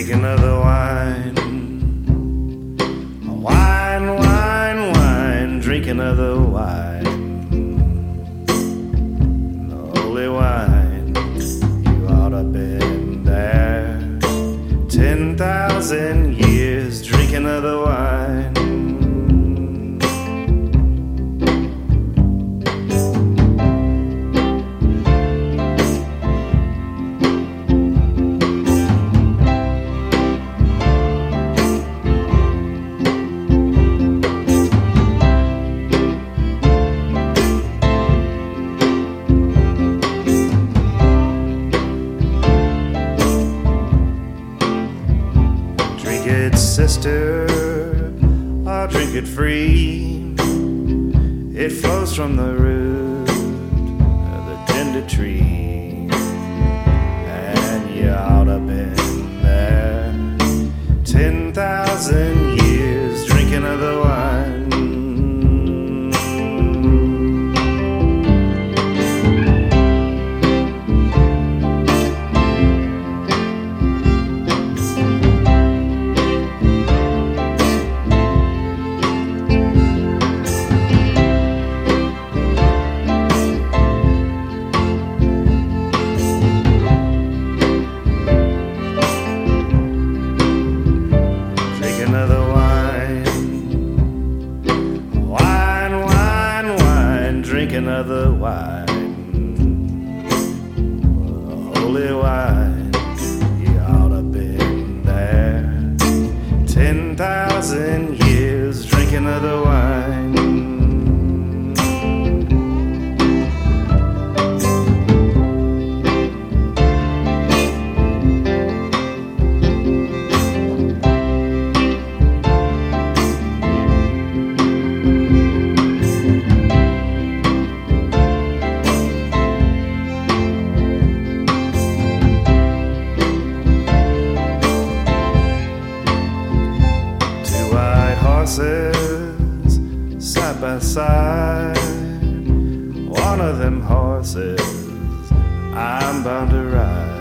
take another wine. Wine, wine, wine, drink another wine. Holy wine, you ought to been there. Ten thousand years, drink another wine. Sister, or drink it free. It flows from the root of the tender tree. And you ought to been there. Ten thousand Drink another wine. Holy wine. Side by side. One of them horses I'm bound to ride.